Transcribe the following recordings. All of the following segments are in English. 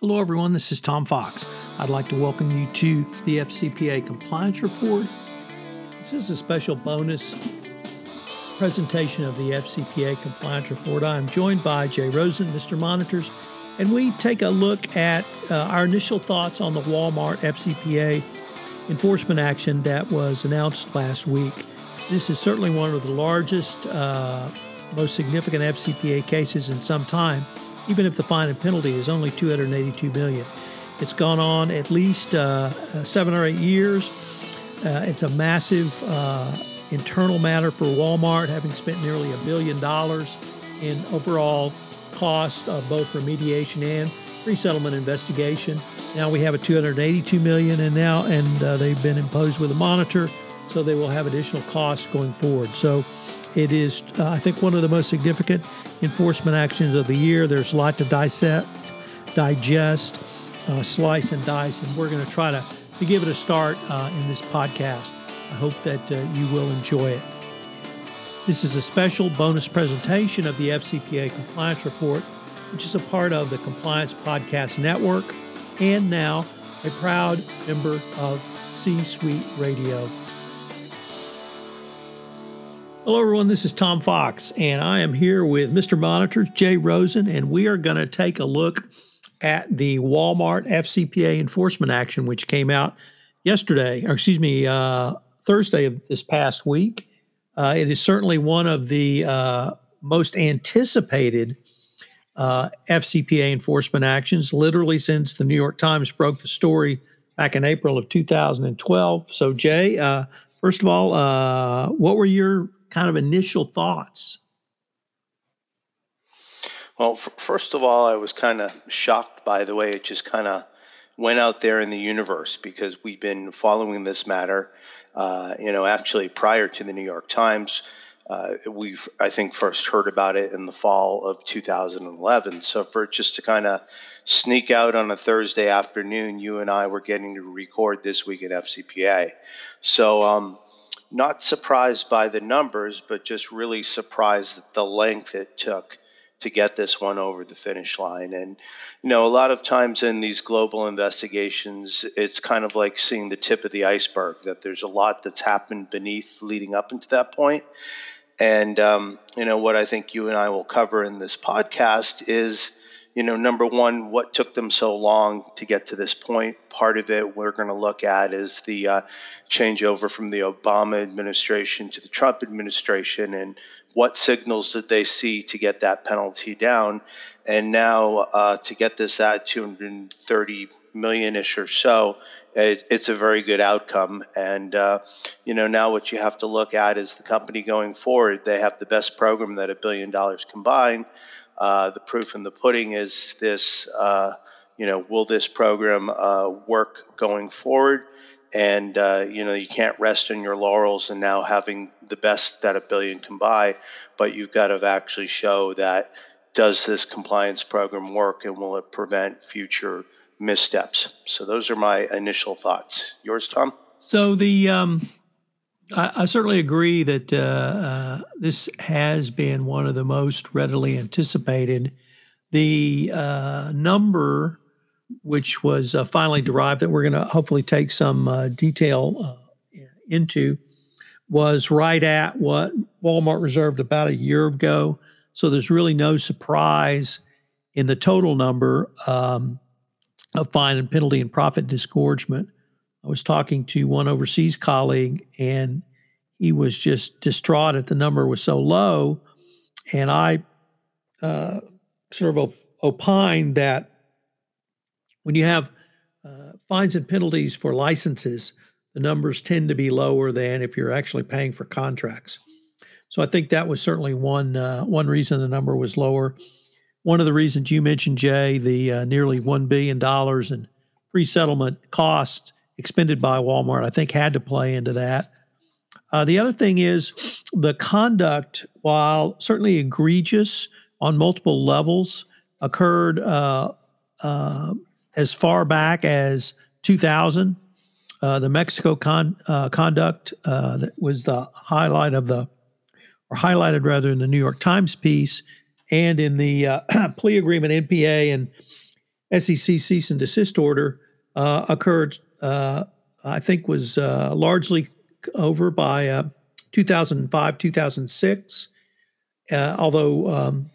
Hello, everyone. This is Tom Fox. I'd like to welcome you to the FCPA Compliance Report. This is a special bonus presentation of the FCPA Compliance Report. I am joined by Jay Rosen, Mr. Monitors, and we take a look at uh, our initial thoughts on the Walmart FCPA enforcement action that was announced last week. This is certainly one of the largest, uh, most significant FCPA cases in some time even if the fine and penalty is only 282 million. It's gone on at least uh, seven or eight years. Uh, it's a massive uh, internal matter for Walmart, having spent nearly a billion dollars in overall cost of both remediation and pre-settlement investigation. Now we have a 282 million, and now and uh, they've been imposed with a monitor, so they will have additional costs going forward. So it is, uh, I think, one of the most significant enforcement actions of the year. There's a lot to dissect, digest, uh, slice, and dice, and we're going to try to, give it a start uh, in this podcast. I hope that uh, you will enjoy it. This is a special bonus presentation of the FCPA Compliance Report, which is a part of the Compliance Podcast Network and now a proud member of C Suite Radio. Hello, everyone. This is Tom Fox, and I am here with Mr. Monitors, Jay Rosen, and we are going to take a look at the Walmart FCPA enforcement action, which came out yesterday, or excuse me, uh, Thursday of this past week. Uh, it is certainly one of the uh, most anticipated uh, FCPA enforcement actions, literally since the New York Times broke the story back in April of 2012. So, Jay, uh, first of all, uh, what were your kind of initial thoughts? Well, f- first of all, I was kind of shocked by the way it just kind of went out there in the universe because we've been following this matter. Uh, you know, actually, prior to the New York Times, uh, we've I think first heard about it in the fall of 2011. So for just to kind of sneak out on a Thursday afternoon, you and I were getting to record this week at FCPA. So um, not surprised by the numbers, but just really surprised at the length it took to get this one over the finish line. And, you know, a lot of times in these global investigations, it's kind of like seeing the tip of the iceberg, that there's a lot that's happened beneath leading up into that point. And, um, you know, what I think you and I will cover in this podcast is you know, number one, what took them so long to get to this point? Part of it we're going to look at is the uh, changeover from the Obama administration to the Trump administration and what signals did they see to get that penalty down? And now uh, to get this at 230 million ish or so, it, it's a very good outcome. And, uh, you know, now what you have to look at is the company going forward. They have the best program that a billion dollars combined. Uh, the proof in the pudding is this, uh, you know, will this program uh, work going forward? And, uh, you know, you can't rest on your laurels and now having the best that a billion can buy, but you've got to actually show that does this compliance program work and will it prevent future missteps? So those are my initial thoughts. Yours, Tom? So the um, I, I certainly agree that uh, uh, this has been one of the most readily anticipated. The uh, number, which was uh, finally derived, that we're going to hopefully take some detail into, was right at what Walmart reserved about a year ago. So there's really no surprise in the total number um, of fine and penalty and profit disgorgement. I was talking to one overseas colleague, and he was just distraught at the number was so low. And I uh, sort of op- opined that when you have uh, fines and penalties for licenses, the numbers tend to be lower than if you're actually paying for contracts. So I think that was certainly one uh, one reason the number was lower. One of the reasons you mentioned, Jay, the uh, nearly one billion dollars in pre-settlement costs expended by Walmart, I think had to play into that. Uh, the other thing is the conduct, while certainly egregious on multiple levels, occurred uh, uh, as far back as 2000. Uh, the Mexico con- uh, conduct uh, that was the highlight of the, or highlighted rather in the New York Times piece, and in the plea agreement NPA and SEC cease and desist order occurred, uh, I think, was uh, largely over by uh, 2005, 2006. Uh, although um,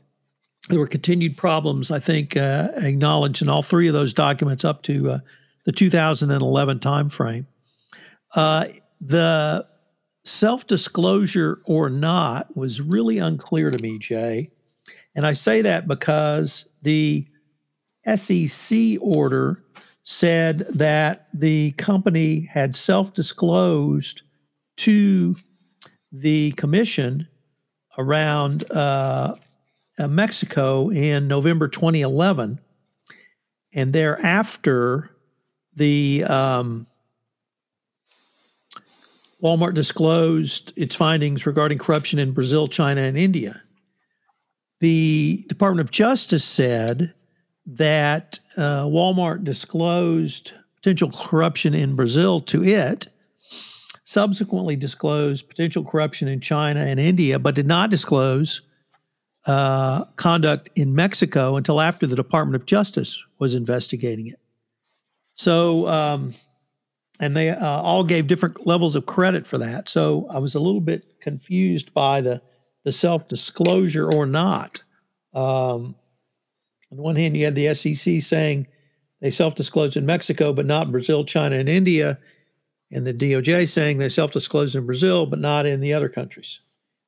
there were continued problems, I think, uh, acknowledged in all three of those documents up to the 2011 timeframe. the self disclosure or not was really unclear to me, Jay. And I say that because the SEC order said that the company had self disclosed to the commission around uh, Mexico in November 2011. And thereafter, the um, Walmart disclosed its findings regarding corruption in Brazil, China, and India. The Department of Justice said that uh, Walmart disclosed potential corruption in Brazil to it, subsequently disclosed potential corruption in China and India, but did not disclose uh, conduct in Mexico until after the Department of Justice was investigating it. So, um, and they uh, all gave different levels of credit for that. So I was a little bit confused by the the self disclosure or not. Um, on the one hand, you had the SEC saying they self disclosed in Mexico, but not Brazil, China, and India, and the DOJ saying they self disclosed in Brazil, but not in the other countries.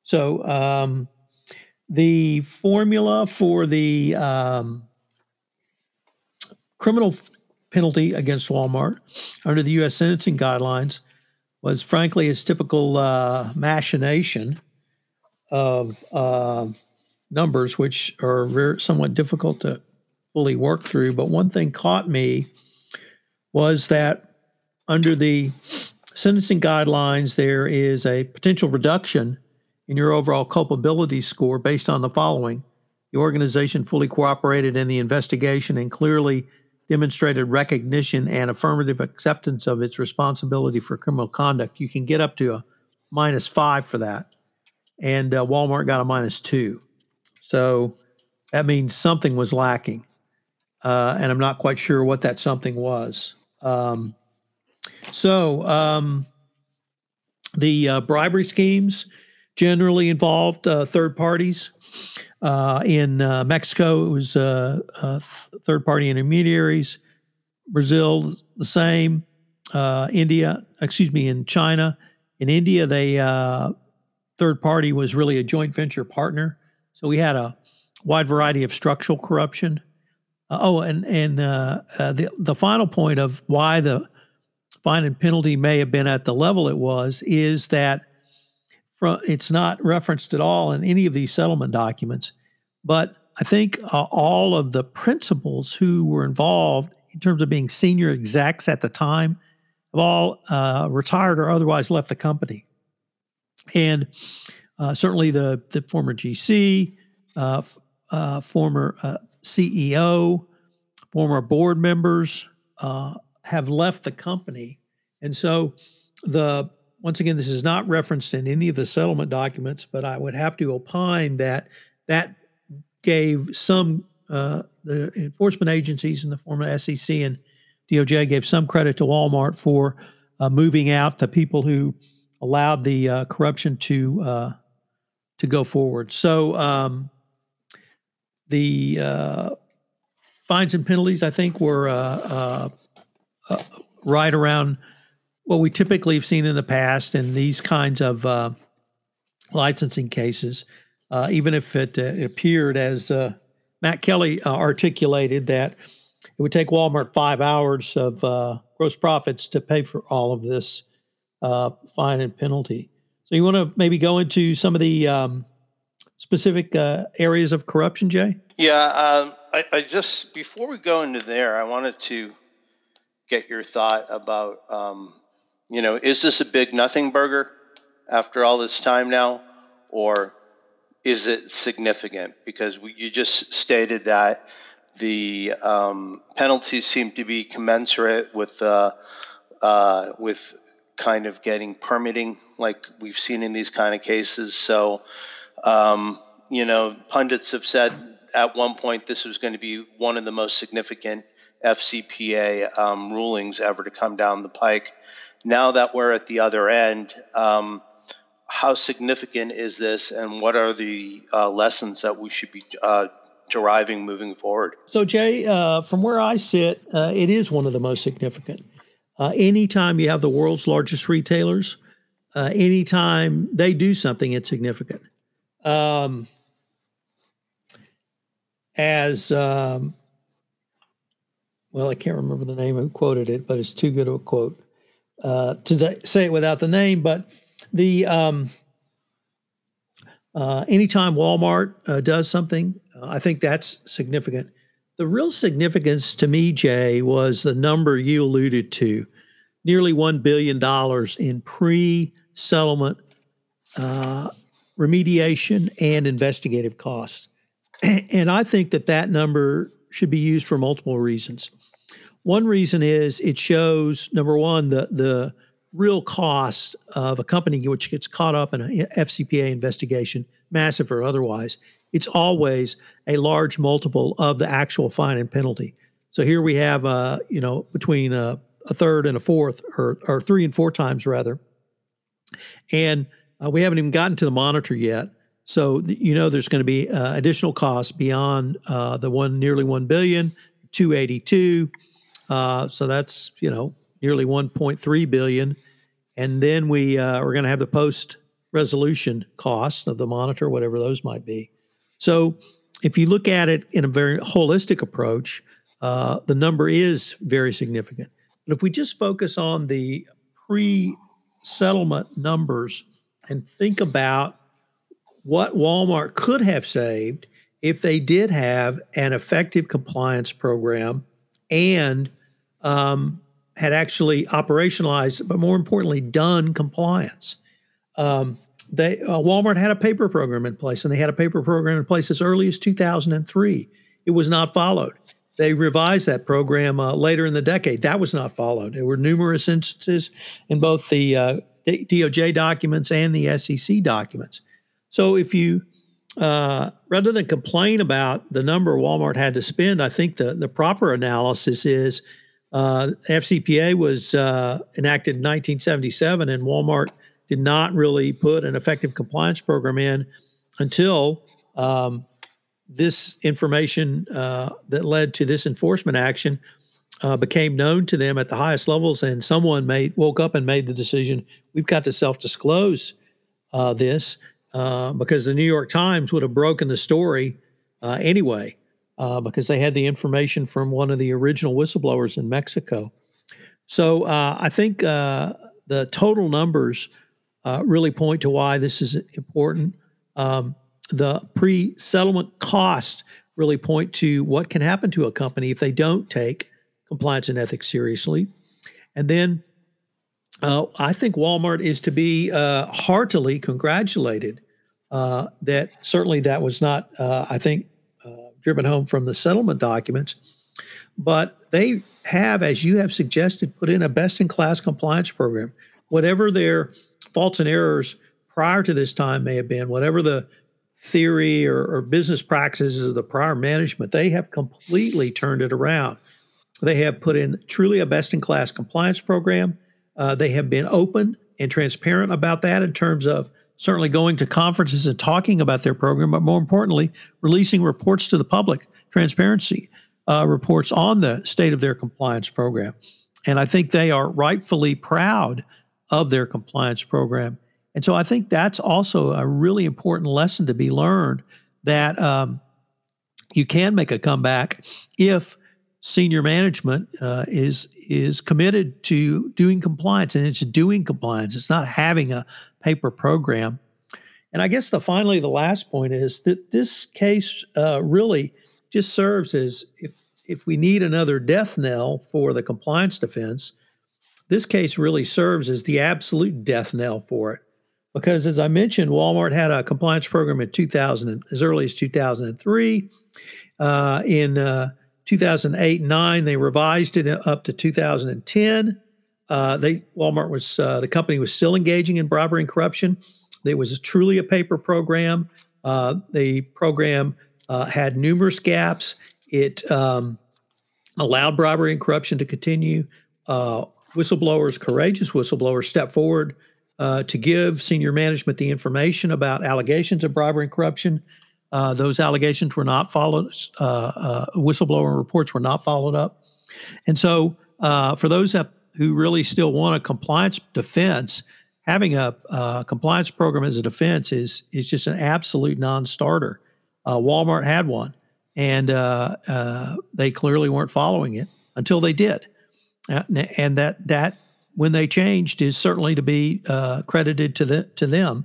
So um, the formula for the um, criminal penalty against Walmart under the U.S. sentencing guidelines was frankly its typical uh, machination of uh, numbers, which are very, somewhat difficult to fully work through. But one thing caught me was that under the sentencing guidelines, there is a potential reduction in your overall culpability score based on the following. The organization fully cooperated in the investigation and clearly demonstrated recognition and affirmative acceptance of its responsibility for criminal conduct. You can get up to a minus five for that and uh, Walmart got a minus two. So that means something was lacking. Uh, and I'm not quite sure what that something was. Um, so um, the uh, bribery schemes generally involved uh, third parties. Uh, in uh, Mexico, it was third party intermediaries. Brazil, the same. India, excuse me, in China. In India, they third party was really a joint venture partner. So we had a wide variety of structural corruption. Uh, oh, and and uh, uh, the the final point of why the fine and penalty may have been at the level it was is that from, it's not referenced at all in any of these settlement documents. But I think uh, all of the principals who were involved in terms of being senior execs at the time have all uh, retired or otherwise left the company and uh, certainly the the former GC, uh, uh, former uh, CEO, former board members uh, have left the company, and so the once again this is not referenced in any of the settlement documents, but I would have to opine that that gave some the enforcement agencies in the form of SEC and DOJ gave some credit to Walmart for moving out the people who allowed the corruption to to go forward. So um, the uh, fines and penalties, I think, were uh, uh, uh, right around what we typically have seen in the past in these kinds of licensing cases. even if it, it appeared, as Matt Kelly articulated, that it would take Walmart five hours of gross profits to pay for all of this uh, fine and penalty. So you want to maybe go into some of the um, specific uh, areas of corruption, Jay? Yeah, um, I, I, just before we go into there, I wanted to get your thought about, um, you know, is this a big nothing burger after all this time now, or is it significant? Because we, you just stated that the um, penalties seem to be commensurate with uh, uh, with kind of getting permitting like we've seen in these kind of cases. So, um, you know, pundits have said at one point this was going to be one of the most significant FCPA um, rulings ever to come down the pike. Now that we're at the other end, um, how significant is this, and what are the uh, lessons that we should be uh, deriving moving forward? So, Jay, uh, from where I sit, uh, it is one of the most significant. Uh, anytime you have the world's largest retailers, uh, anytime they do something, it's significant. Um, as um, well, I can't remember the name who quoted it, but it's too good of a quote uh, to say it without the name. But the um, uh, anytime Walmart uh, does something, uh, I think that's significant. The real significance to me, Jay, was the number you alluded to nearly $1 billion in pre settlement uh, remediation and investigative costs. And I think that that number should be used for multiple reasons. One reason is it shows number one the the real cost of a company which gets caught up in a FCPA investigation, massive or otherwise. It's always a large multiple of the actual fine and penalty. So here we have, uh, you know, between a, a third and a fourth, or, or three and four times rather, and uh, we haven't even gotten to the monitor yet. So you know there's going to be uh, additional costs beyond uh, the one nearly one billion, 282. Uh, so that's you know nearly 1.3 billion, and then we uh, we're going to have the post resolution costs of the monitor, whatever those might be. So if you look at it in a very holistic approach, uh, the number is very significant. But if we just focus on the pre settlement numbers and think about what Walmart could have saved if they did have an effective compliance program and um, had actually operationalized, but more importantly, done compliance. Um, they uh, Walmart had a paper program in place, and they had a paper program in place as early as 2003. It was not followed. They revised that program uh, later in the decade. That was not followed. There were numerous instances in both the uh, DOJ documents and the SEC documents. So if you uh, rather than complain about the number Walmart had to spend, I think the the proper analysis is uh, FCPA was uh, enacted in 1977, and Walmart did not really put an effective compliance program in until um, this information uh, that led to this enforcement action uh, became known to them at the highest levels, and someone made woke up and made the decision: we've got to self-disclose uh, this uh, because the New York Times would have broken the story uh, anyway uh, because they had the information from one of the original whistleblowers in Mexico. So I think the total numbers uh, really point to why this is important. Um, the pre settlement costs really point to what can happen to a company if they don't take compliance and ethics seriously. And then uh, I think Walmart is to be uh, heartily congratulated that certainly that was not, I think, driven home from the settlement documents. But they have, as you have suggested, put in a best in class compliance program. Whatever their faults and errors prior to this time may have been, whatever the theory or, or business practices of the prior management, they have completely turned it around. They have put in truly a best in class compliance program. Uh, they have been open and transparent about that in terms of certainly going to conferences and talking about their program, but more importantly, releasing reports to the public, transparency uh, reports on the state of their compliance program. And I think they are rightfully proud of their compliance program. And so I think that's also a really important lesson to be learned that um, you can make a comeback if senior management uh, is is committed to doing compliance, and it's doing compliance. It's not having a paper program. And I guess the finally the last point is that this case uh, really just serves as if if we need another death knell for the compliance defense, this case really serves as the absolute death knell for it. Because as I mentioned, Walmart had a compliance program in 2000, as early as 2003. Uh, in uh, 2008 9, they revised it up to 2010. Uh, they Walmart was uh, the company was still engaging in bribery and corruption. It was truly a paper program. Uh, the program uh, had numerous gaps. It um, allowed bribery and corruption to continue. Uh, whistleblowers, courageous whistleblowers, step forward uh, to give senior management the information about allegations of bribery and corruption. Uh, those allegations were not followed. Uh, uh, whistleblower reports were not followed up, and so uh, for those that, who really still want a compliance defense, having a compliance program as a defense is is just an absolute non-starter. Walmart had one, and they clearly weren't following it until they did. Uh, and that that when they changed is certainly to be uh, credited to the to them.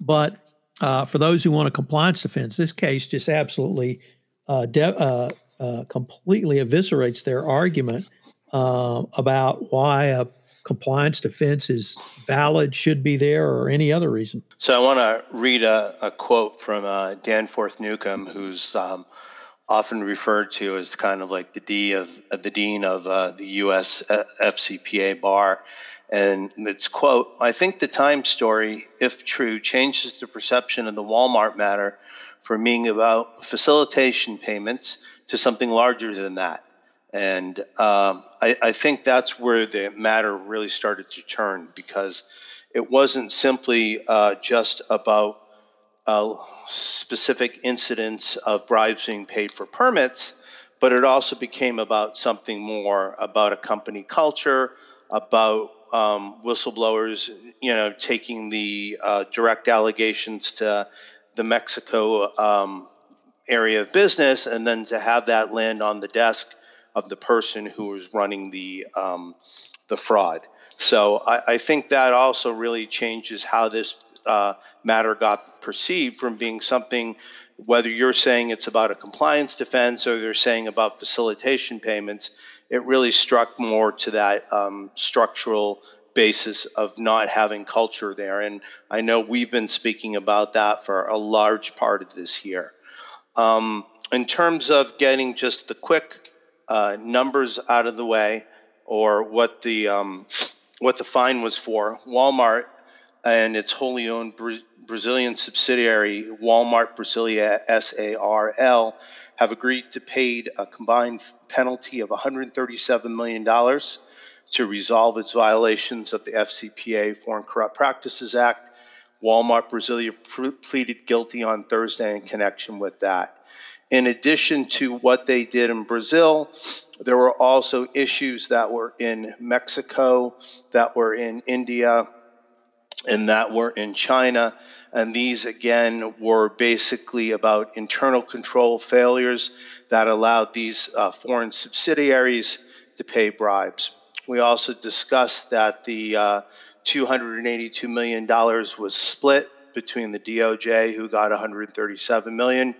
But uh, for those who want a compliance defense, this case just absolutely uh, de- uh, uh, completely eviscerates their argument about why a compliance defense is valid, should be there, or any other reason. So I want to read a, a, quote from Danforth Newcomb, who's um, often referred to as kind of like the D of uh, the dean of uh, the U.S. Uh, FCPA bar. And it's quote, I think the Time story, if true, changes the perception of the Walmart matter from being about facilitation payments to something larger than that. And um, I, I think that's where the matter really started to turn because it wasn't simply uh, just about uh, specific incidents of bribes being paid for permits, but it also became about something more about a company culture, about um, whistleblowers, you know, taking the uh, direct allegations to the Mexico um, area of business, and then to have that land on the desk of the person who was running the um, the fraud. So I, I, think that also really changes how this uh, matter got perceived from being something, whether you're saying it's about a compliance defense or they're saying about facilitation payments, it really struck more to that um, structural basis of not having culture there. And I know we've been speaking about that for a large part of this year. Um, in terms of getting just the quick uh, numbers out of the way, or what the um, what the fine was for, Walmart and its wholly owned Bra- Brazilian subsidiary, Walmart Brasilia SARL, have agreed to pay a combined penalty of $137 million to resolve its violations of the FCPA, Foreign Corrupt Practices Act. Walmart Brasilia pleaded guilty on Thursday in connection with that. In addition to what they did in Brazil, there were also issues that were in Mexico, that were in India, and that were in China. And these, again, were basically about internal control failures that allowed these uh, foreign subsidiaries to pay bribes. We also discussed that the uh, $282 million was split between the DOJ, who got 137 million,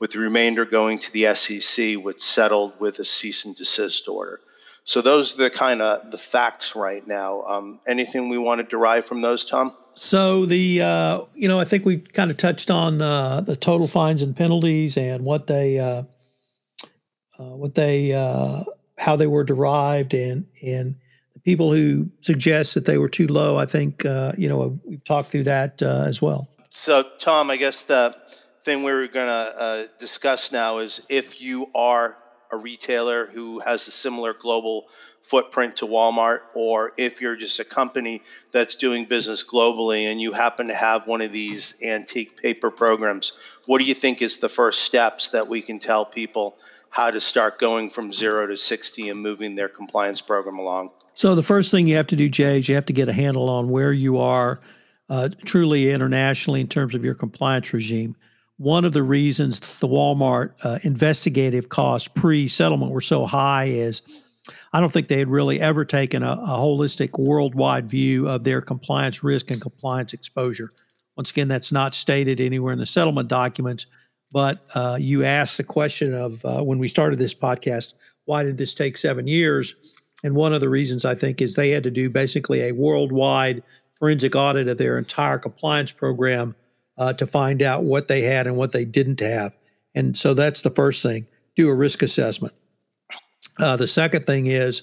with the remainder going to the SEC, which settled with a cease and desist order. So those are the kind of the facts right now. Um, anything we want to derive from those, Tom? So the uh, you know I think we kind of touched on uh, the total fines and penalties and what they uh, uh what they uh, how they were derived and and the people who suggest that they were too low. I think uh, you know we've talked through that as well. So Tom, I guess the thing we we're going to discuss now is if you are a retailer who has a similar global footprint to Walmart, or if you're just a company that's doing business globally and you happen to have one of these antique paper programs, what do you think is the first steps that we can tell people how to start going from zero to 60 and moving their compliance program along? So, the first thing you have to do, Jay, is you have to get a handle on where you are uh, truly internationally in terms of your compliance regime one of the reasons the Walmart uh, investigative costs pre settlement were so high is I don't think they had really ever taken a, a, holistic worldwide view of their compliance risk and compliance exposure. Once again, that's not stated anywhere in the settlement documents, but uh, you asked the question of uh, when we started this podcast, why did this take seven years? And one of the reasons I think is they had to do basically a worldwide forensic audit of their entire compliance program uh, to find out what they had and what they didn't have. And so that's the first thing do a risk assessment. Uh, the second thing is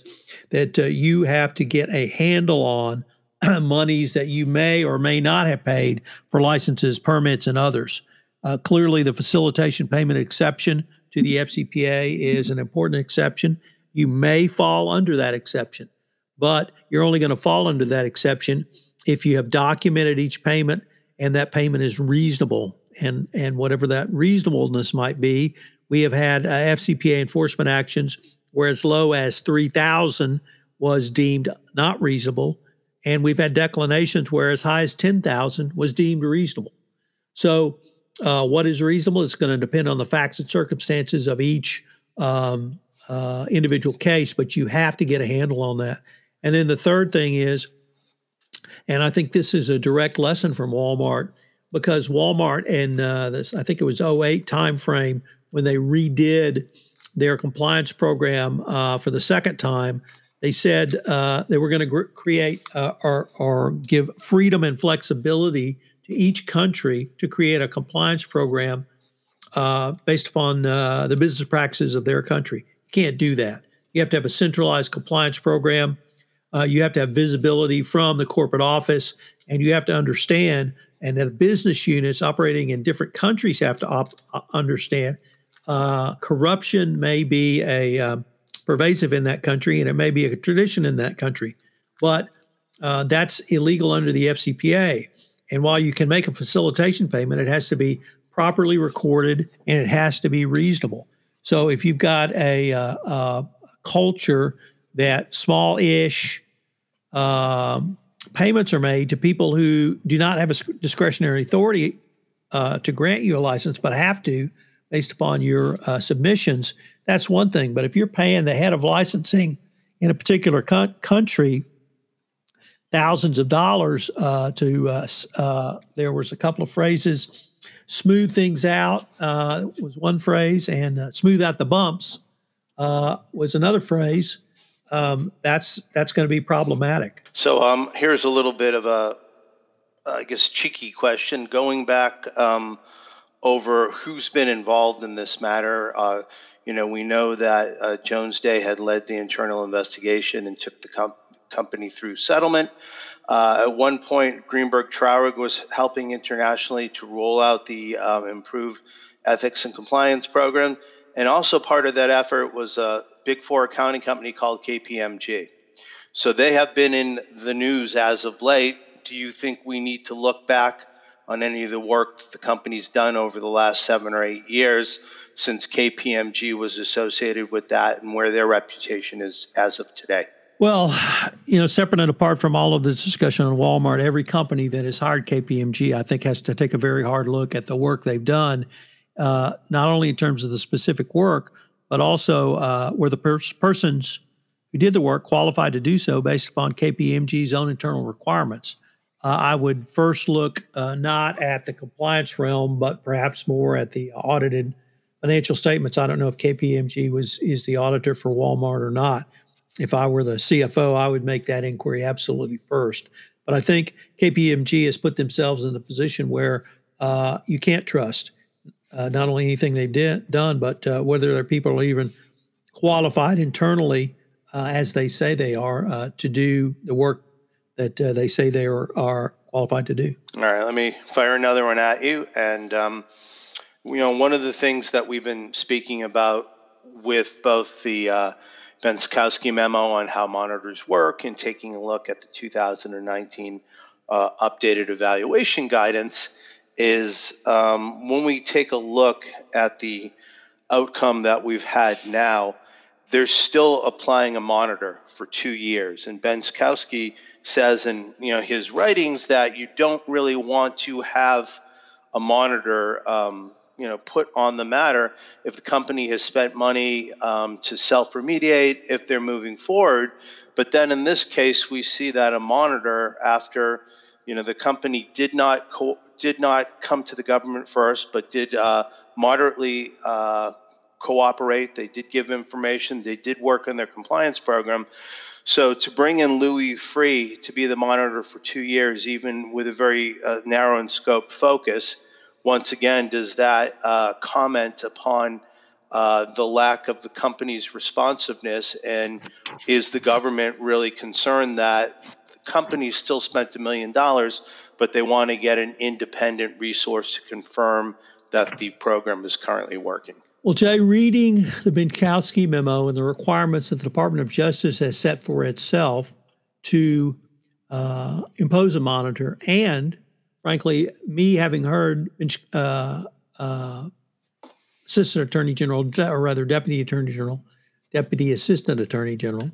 that uh, you have to get a handle on monies that you may or may not have paid for licenses, permits, and others. Uh, clearly, the facilitation payment exception to the FCPA is an important exception. you may fall under that exception. But you're only going to fall under that exception if you have documented each payment and that payment is reasonable. And, and whatever that reasonableness might be, we have had uh, FCPA enforcement actions where as low as 3,000 was deemed not reasonable. And we've had declinations where as high as 10,000 was deemed reasonable. So, uh, what is reasonable is going to depend on the facts and circumstances of each um, uh, individual case, but you have to get a handle on that. And then the third thing is, and I think this is a direct lesson from Walmart because Walmart and uh, this, I think it was 08 timeframe when they redid their compliance program uh, for the second time, they said uh, they were going to gr- create uh, or, or give freedom and flexibility to each country to create a compliance program uh, based upon uh, the business practices of their country. You can't do that. You have to have a centralized compliance program. Uh, you have to have visibility from the corporate office, and you have to understand, and the business units operating in different countries have to op- understand uh, corruption may be a um, pervasive in that country, and it may be a tradition in that country, but uh, that's illegal under the FCPA. And while you can make a facilitation payment, it has to be properly recorded and it has to be reasonable. So if you've got a, uh, a culture that small-ish um, payments are made to people who do not have a discretionary authority uh, to grant you a license, but have to, based upon your uh, submissions, that's one thing. But if you're paying the head of licensing in a particular co- country thousands of dollars uh, to, uh, there was a couple of phrases, smooth things out uh, was one phrase, and uh, smooth out the bumps was another phrase. Um, that's that's going to be problematic. So um, here's a little bit of a, I guess, cheeky question. Going back um, over who's been involved in this matter. Uh, you know, we know that uh, Jones Day had led the internal investigation and took the com- company through settlement. Uh, at one point, Greenberg Traurig was helping internationally to roll out the um, improved ethics and compliance program. And also part of that effort was a big four accounting company called KPMG. So they have been in the news as of late. Do you think we need to look back on any of the work that the company's done over the last seven or eight years since KPMG was associated with that and where their reputation is as of today? Well, you know, separate and apart from all of this discussion on Walmart, every company that has hired KPMG, I think, has to take a very hard look at the work they've done, uh, not only in terms of the specific work, but also uh, were the pers- persons who did the work qualified to do so based upon KPMG's own internal requirements uh, I would first look uh, not at the compliance realm, but perhaps more at the audited financial statements. I don't know if KPMG was is the auditor for Walmart or not. If I were the CFO, I would make that inquiry absolutely first. But I think KPMG has put themselves in a position where uh, you can't trust uh, not only anything they've did, done, but uh, whether their people are even qualified internally, uh, as they say they are, to do the work that uh, they say they are, are qualified to do. All right, let me fire another one at you. And, um, you know, one of the things that we've been speaking about with both the uh, Ben memo on how monitors work and taking a look at the 2019 uh, updated evaluation guidance is um, when we take a look at the outcome that we've had now, they're still applying a monitor for two years. And Benczkowski says in you know his writings that you don't really want to have a monitor um, you know put on the matter if the company has spent money um, to self remediate if they're moving forward. But then in this case, we see that a monitor after you know the company did not co- did not come to the government first, but did uh, moderately uh, cooperate. They did give information. They did work on their compliance program. So to bring in Louis Freeh to be the monitor for two years, even with a very uh, narrow in scope focus, once again, does that uh, comment upon uh, the lack of the company's responsiveness? And is the government really concerned that company still spent a million dollars, but they want to get an independent resource to confirm that the program is currently working? Well, Jay, reading the Benczkowski memo and the requirements that the Department of Justice has set for itself to uh, impose a monitor, and frankly, me having heard uh, uh, Assistant Attorney General, or rather Deputy Attorney General, Deputy Assistant Attorney General,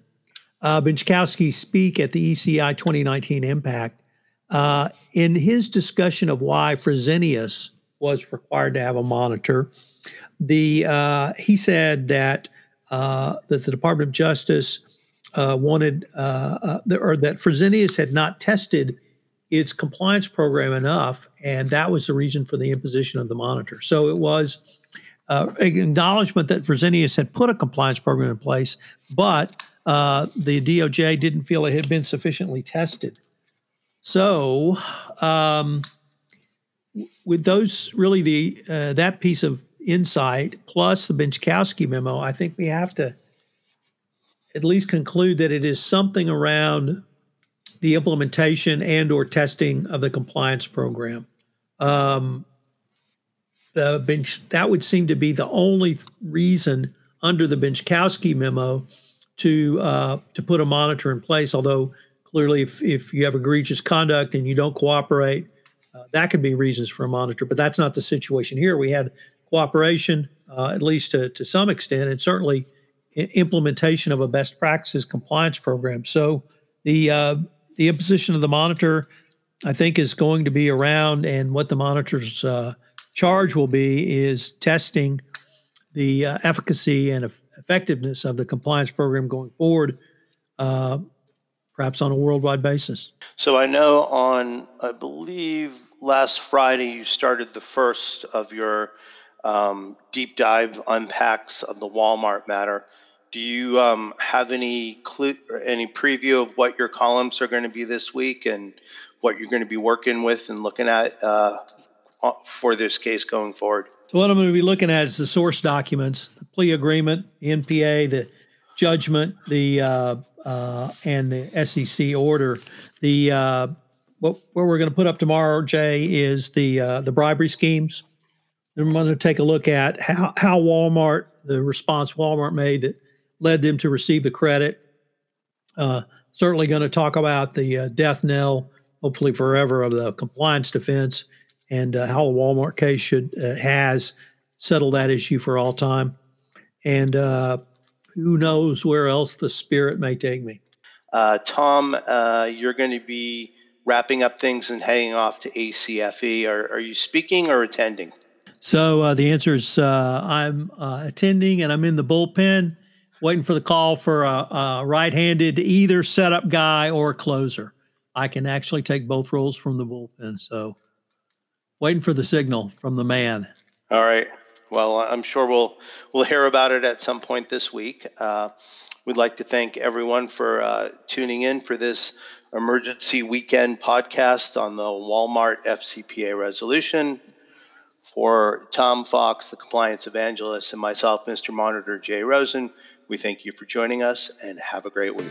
uh, Benczkowski speak at the ECI 2019 Impact. Uh, in his discussion of why Fresenius was required to have a monitor, the uh, he said that uh, that the Department of Justice uh, wanted uh, or that Fresenius had not tested its compliance program enough, and that was the reason for the imposition of the monitor. So it was uh, an acknowledgement that Fresenius had put a compliance program in place, but the DOJ didn't feel it had been sufficiently tested. So, um, with those really the that piece of insight plus the Benczkowski memo, I think we have to at least conclude that it is something around the implementation and or testing of the compliance program. Um, the bench that would seem to be the only reason under the Benczkowski memo to uh, to put a monitor in place. Although clearly, if, if you have egregious conduct and you don't cooperate, uh, that could be reasons for a monitor. But that's not the situation here. We had cooperation, uh, at least to, to some extent, and certainly implementation of a best practices compliance program. So the uh, the imposition of the monitor, I think, is going to be around, and what the monitor's uh, charge will be is testing the uh, efficacy and effectiveness of the compliance program going forward, uh, perhaps on a worldwide basis. So I know on, I believe last Friday you started the first of your um, deep dive unpacks of the Walmart matter. Do you um, have any clue, any preview of what your columns are going to be this week and what you're going to be working with and looking at uh, for this case going forward? So what I'm going to be looking at is the source documents, plea agreement, NPA, the judgment, the uh, uh, and the SEC order. The uh, what, what we're going to put up tomorrow, Jay, is the uh, the bribery schemes I'm going to take a look at how, how Walmart, the response Walmart made that led them to receive the credit. Uh, certainly going to talk about the uh, death knell, hopefully forever, of the compliance defense and uh, how the Walmart case should uh, has settled that issue for all time. And uh, who knows where else the spirit may take me. Uh, Tom, you're going to be wrapping up things and heading off to ACFE. Are, are you speaking or attending? So uh, the answer is uh, I'm uh, attending and I'm in the bullpen, waiting for the call for a, a, right-handed either setup guy or closer. I can actually take both roles from the bullpen. So waiting for the signal from the man. All right. Well, I'm sure we'll we'll hear about it at some point this week. Uh, we'd like to thank everyone for uh, tuning in for this emergency weekend podcast on the Walmart FCPA resolution. For Tom Fox, the compliance evangelist, and myself, Mr. Monitor Jay Rosen, we thank you for joining us and have a great week.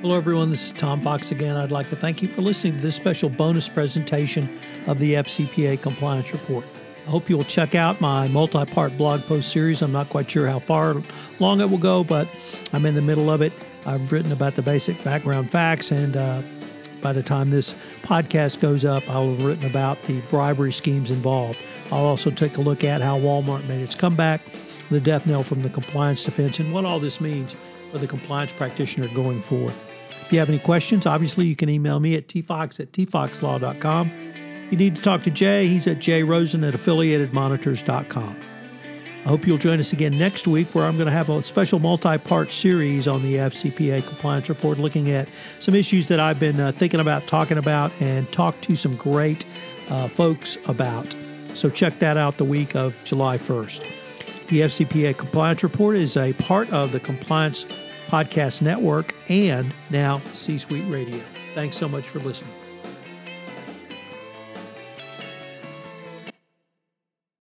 Hello, everyone. This is Tom Fox again. I'd like to thank you for listening to this special bonus presentation of the FCPA Compliance Report. I hope you'll check out my multi part blog post series. I'm not quite sure how far long it will go, but I'm in the middle of it. I've written about the basic background facts and uh, by the time this podcast goes up, I'll have written about the bribery schemes involved. I'll also take a look at how Walmart made its comeback, the death knell from the compliance defense, and what all this means for the compliance practitioner going forward. If you have any questions, obviously you can email me at tfox at tfoxlaw.com. You need to talk to Jay, he's at jrosen at affiliatedmonitors.com. I hope you'll join us again next week, where I'm going to have a special multi part series on the FCPA compliance report, looking at some issues that I've been uh, thinking about, talking about, and talk to some great uh, folks about. So check that out the week of July 1st. The FCPA compliance report is a part of the Compliance Podcast Network and now C Suite Radio. Thanks so much for listening.